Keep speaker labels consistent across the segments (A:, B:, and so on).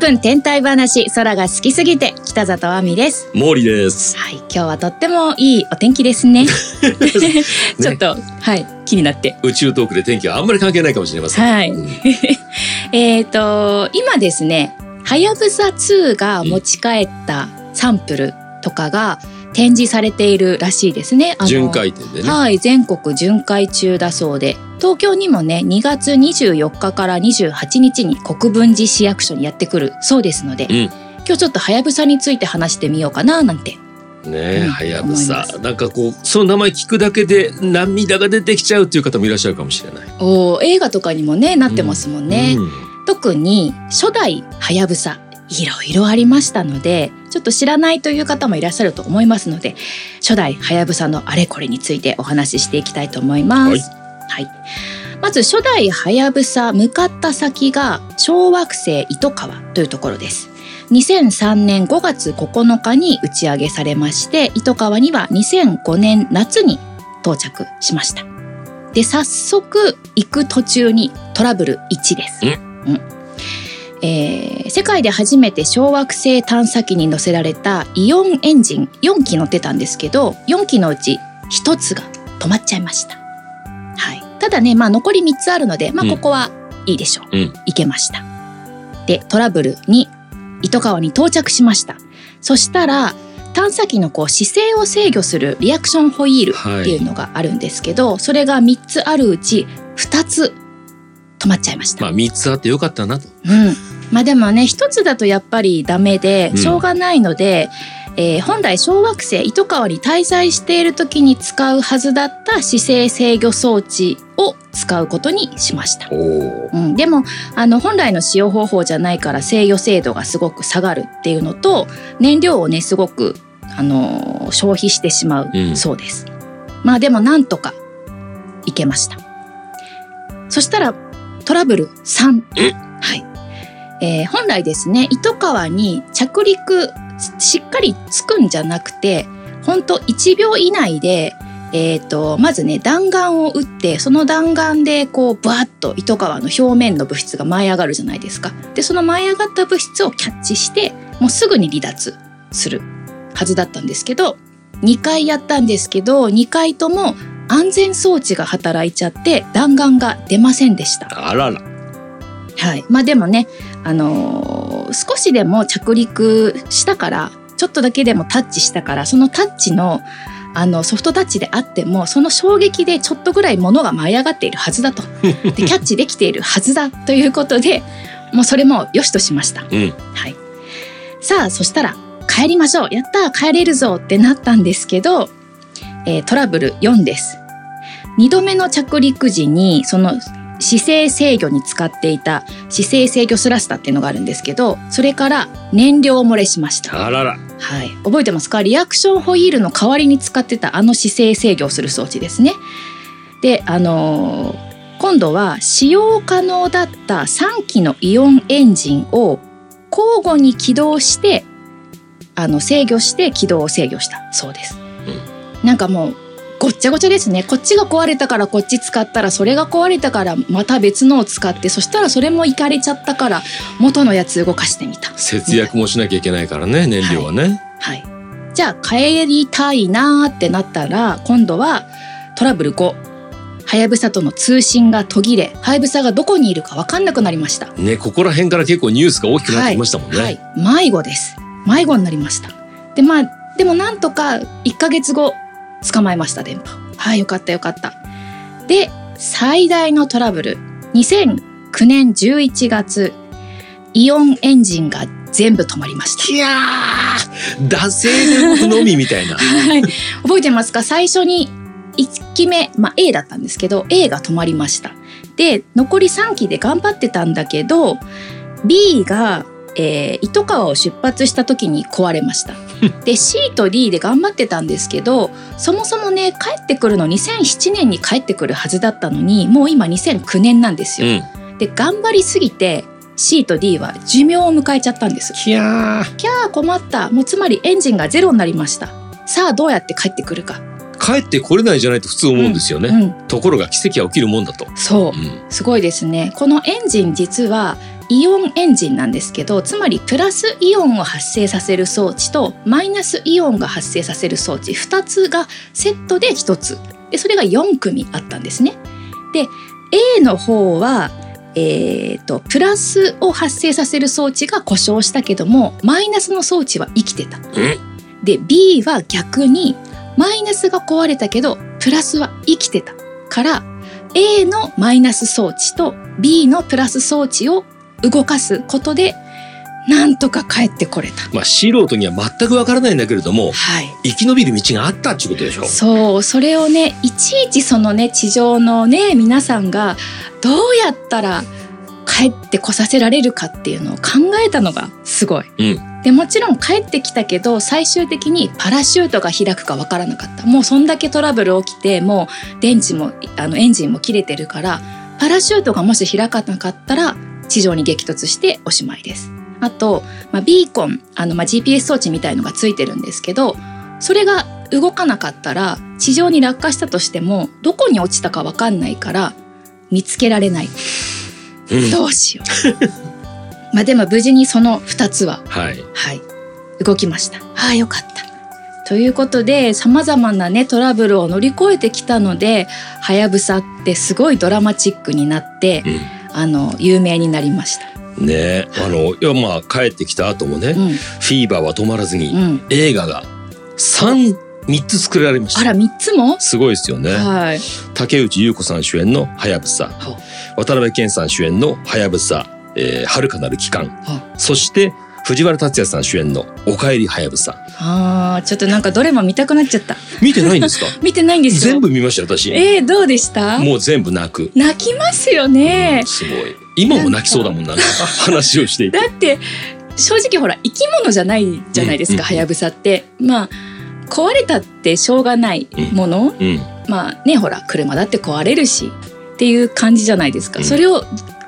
A: 分天体話空が好きすぎて北里亜美です。
B: 毛利です。
A: はい今日はとってもいいお天気ですね。ちょっとはい気になって。
B: 宇宙トークで天気はあんまり関係ないかもしれません。
A: はい。
B: うん。
A: えっ、と今ですねはやぶさ2が持ち帰ったサンプルとかが展示されているらしいですね。
B: 巡回展でね。
A: はい、全国巡回中だそうで。東京にもね2月24日から28日に国分寺市役所にやってくるそうですので、
B: うん。
A: 今日ちょっとはやぶさについて話してみようかななんて。
B: ねはやぶさ
A: ま。
B: なんかこう、その名前聞くだけで涙が出てきちゃうっていう方もいらっしゃるかもしれない。
A: おー映画とかにもねなってますもんね、
B: うん。
A: 特に初代はやぶさいろいろありましたのでちょっと知らないという方もいらっしゃると思いますので初代はやぶさのあれこれについてお話ししていきたいと思います。
B: はい
A: はい、まず初代はやぶさ向かった先が小惑星糸川というところです。2003年5月9日に打ち上げされまして糸川には2005年夏に到着しました。で早速行く途中にトラブル1です。うんえー世界で初めて小惑星探査機に乗せられたイオンエンジン4機乗ってたんですけど4機のうち1つが止まっちゃいました。はい、ただね、まあ、残り3つあるので、まあ、
B: うん
A: ここはいいでしょう、
B: うん
A: いけました。でトラブル2糸川に到着しました。そしたら探査機のこう姿勢を制御するリアクションホイールっていうのがあるんですけど、それが3つあるうち2つ止まっちゃいました。
B: まあ三つあってよかったなと。
A: うん、まあでもね一つだとやっぱりダメで
B: うん
A: しょうがないので、えー本来小惑星糸川に滞在している時に使うはずだった姿勢制御装置を使うことにしました。うん、でもあの本来の使用方法じゃないから制御精度がすごく下がるっていうのと燃料をねすごくあのー消費してしまう
B: うん
A: そうです。まあでもなんとかいけました。そしたらトラブル3。はい。えー本来ですね糸川に着陸しっかりつくんじゃなくて本当1秒以内でえー、とまずね弾丸を撃ってその弾丸でこうバーッと糸川の表面の物質が舞い上がるじゃないですか。でその舞い上がった物質をキャッチしてもうすぐに離脱するはずだったんですけど2回やったんですけど2回とも安全装置が働いちゃって弾丸が出ませんでした。
B: あらら。
A: はい、まあでもね、あのー少しでも着陸したからちょっとだけでもタッチしたからそのタッチのあのソフトタッチであってもその衝撃でちょっとぐらい物が舞い上がっているはずだと でキャッチできているはずだということでもうそれも良しとしました。
B: うん。
A: はい、さあそしたら帰りましょうやったー帰れるぞってなったんですけど、えートラブル4です2度目の着陸時にその姿勢制御に使っていた姿勢制御スラスターっていうのがあるんですけどそれから燃料漏れしました、
B: あらら。
A: はい、覚えてますか？リアクションホイールの代わりに使ってたあの姿勢制御をする装置ですね。であのー今度は使用可能だった3機のイオンエンジンを交互に起動してあの制御して起動を制御したそうです、なんかもうごっちゃごちゃですね。こっちが壊れたからこっち使ったらそれが壊れたからまた別のを使ってそしたらそれもいかれちゃったから元のやつ動かしてみた。
B: 節約もしなきゃいけないからね、燃料はね。
A: はい、じゃあ帰りたいなーってなったら今度はトラブル5はやぶさとの通信が途切れはやぶさがどこにいるか分かんなくなりました。
B: ね、ここら辺から結構ニュースが大きくなってきましたもんね。
A: はい、迷子です。迷子になりました。でまあでもなんとか1ヶ月後捕まえました電波はいよかったよかった。で最大のトラブル。2009年11月イオンエンジンが全部止まりました。
B: いやー、惰性でのみみたいな。
A: はい、覚えてますか？最初に1機目、まあ、A だったんですけど A が止まりました。で残り3機で頑張ってたんだけど B が、えー糸川を出発した時に壊れました。で C と D で頑張ってたんですけどそもそもね帰ってくるの2007年に帰ってくるはずだったのにもう今2009年なんです
B: う
A: よ、
B: ん。
A: で頑張りすぎて C と D は寿命を迎えちゃったんです。
B: いやー。
A: キャー困った。もうつまりエンジンがゼロになりました。さあどうやって帰ってくるか。
B: 帰ってこれないじゃないと普通思うんですよね。
A: うん、
B: ところが奇跡は起きるもんだと。
A: そう。
B: うん。
A: すごいですね。このエンジン実はイオンエンジンなんですけどつまりプラスイオンを発生させる装置とマイナスイオンが発生させる装置2つがセットで1つでそれが4組あったんですね。で A の方はえー、とプラスを発生させる装置が故障したけどもマイナスの装置は生きてた。で B は逆にマイナスが壊れたけどプラスは生きてたから A のマイナス装置と B のプラス装置を動かすことでなんとか帰ってこれた。
B: まあ素人には全くわからないんだけれども
A: はい、
B: 生き延びる道があったっていうことでしょ？
A: そうそれをねいちいちそのね地上のね皆さんがどうやったら帰ってこさせられるかっていうのを考えたのがすごい。
B: うん
A: でもちろん帰ってきたけど最終的にパラシュートが開くかわからなかったもうそんだけトラブル起きてもう電池もあのエンジンも切れてるからパラシュートがもし開かなかったら地上に激突しておしまいです。あと、まあ、ビーコンあの、まあ、GPS 装置みたいのがついてるんですけどそれが動かなかったら地上に落下したとしてもどこに落ちたかわかんないから見つけられない。
B: うん。
A: どうしよう。まあでも無事にその2つは
B: はい。
A: はい動きました。ああよかった。ということでさまざまなねトラブルを乗り越えてきたのではやぶさってすごいドラマチックになって
B: うん
A: あの有名になりました。
B: ね。えあのいやまあ帰ってきた後もね、
A: うん。
B: フィーバーは止まらずに、
A: うん、
B: 映画が三三つ作られました。
A: あら3つも？
B: すごいですよね。
A: はい。
B: 竹内優子さん主演の「はやぶさ
A: は」
B: 渡辺謙さん主演の「はやぶさ」えー遥かなる期間。
A: は
B: そして藤原竜也さん主演の「おかえりはやぶさ。
A: あーちょっとなんかどれも見たくなっちゃった」
B: 見てないんですか？
A: 見てないんですよ。
B: 全部見ましたよ私。
A: えー、どうでした？
B: もう全部泣く、
A: 泣きますよね、
B: すごい。今も泣きそうだもんな。話をしていて。
A: だって正直ほら生き物じゃないじゃないです
B: うん
A: かはやぶさって。まあ壊れたってしょうがないもの、
B: うん。
A: まあねほら車だって壊れるしっていう感じじゃないですか、
B: うん。
A: それを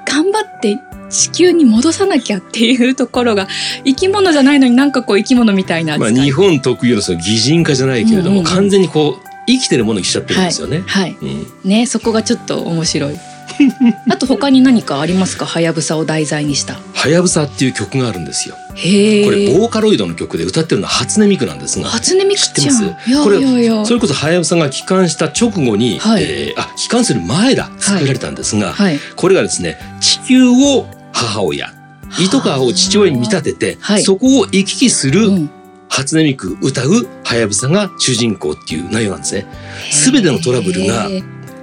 A: 頑張って地球に戻さなきゃっていうところが生き物じゃないのになんかこう生き物みたいな
B: まあ、日本特有のその擬人化じゃないけれども、
A: うんうんうん。
B: 完全にこう生きてるものにしちゃってるんですよね。
A: はい
B: うん。
A: ねそこがちょっと面白い。あと他に何かありますか？はやぶさを題材にした。
B: はやぶさっていう曲があるんですよ。これボーカロイドの曲で歌ってるのは初音ミクなんですが、
A: 初音ミク
B: 知ってます？これそれこそはやぶさが帰還した直後に、
A: はい。
B: えーあ帰還する前だ作られたんですが、
A: はい。
B: これがですね地球を母親。糸川を父親に見立てて、
A: はい。
B: そこを行き来する
A: うん。
B: 初音ミク歌うはやぶさが主人公っていう内容なんですね。全てのトラブルが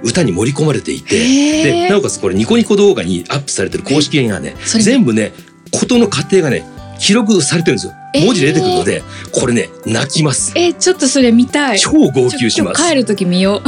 B: 歌に盛り込まれていて、でなおかつこれニコニコ動画にアップされてる公式がね
A: それ
B: 全部ね事の過程がね記録されてるんですよ。
A: えー。
B: 文字で出てくるので、これね泣きます。
A: えちょっとそれ見たい。
B: 超号泣します。
A: 帰る時見よ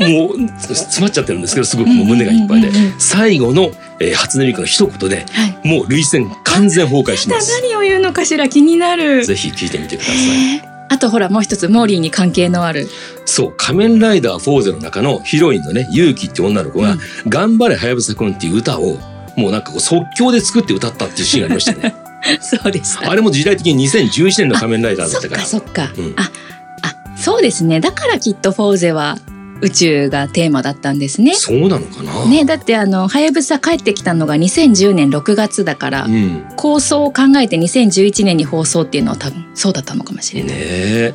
A: う。
B: もう詰まっちゃってるんですけどすごくもう胸がいっぱいで、最後の、えー初音ミクの一言で
A: はい。
B: もう涙腺完全崩壊し
A: だ
B: ます。
A: 何を言うのかしら気になる。
B: ぜひ聞いてみてください。
A: あとほらもう一つモーリーに関係のある。
B: そう仮面ライダーフォーゼの中のヒロインのね勇気って女の子が、
A: うん。
B: 頑張れはやぶさくんっていう歌をもうなんかこう即興で作って歌ったっていうシーンがありましたよね。
A: そうでした
B: あれも時代的に2011年の仮面ライダーだ
A: そっ
B: ったから。
A: かそっか、
B: うん
A: ああそうですね。だからきっとフォーゼは宇宙がテーマだったんですね。
B: そうなのかな、
A: ねだってあのはやぶさ帰ってきたのが2010年6月だから、
B: うん。
A: 構想を考えて2011年に放送っていうのは多分そうだったのかもしれ
B: ね
A: ない、
B: え。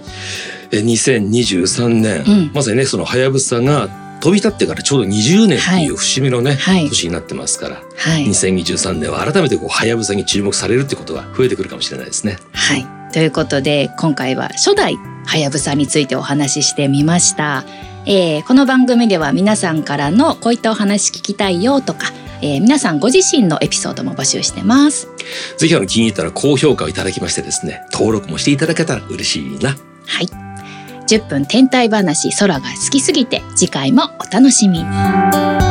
B: え2023年、
A: うん。
B: まさにねそのはやぶさが飛び立ってからちょうど20年っていう節目のね、
A: はい。
B: 年になってますから
A: はい、
B: 2023年は改めてこうはやぶさに注目されるってことが増えてくるかもしれないですね。
A: はい。ということで今回は初代はやぶさについてお話ししてみました、えーこの番組では皆さんからのこういったお話聞きたいよとか、えー皆さんご自身のエピソードも募集してます。
B: ぜひあの気に入ったら高評価をいただきましてですね登録もしていただけたら嬉しいな。
A: はい。10分天体話空が好きすぎて次回もお楽しみに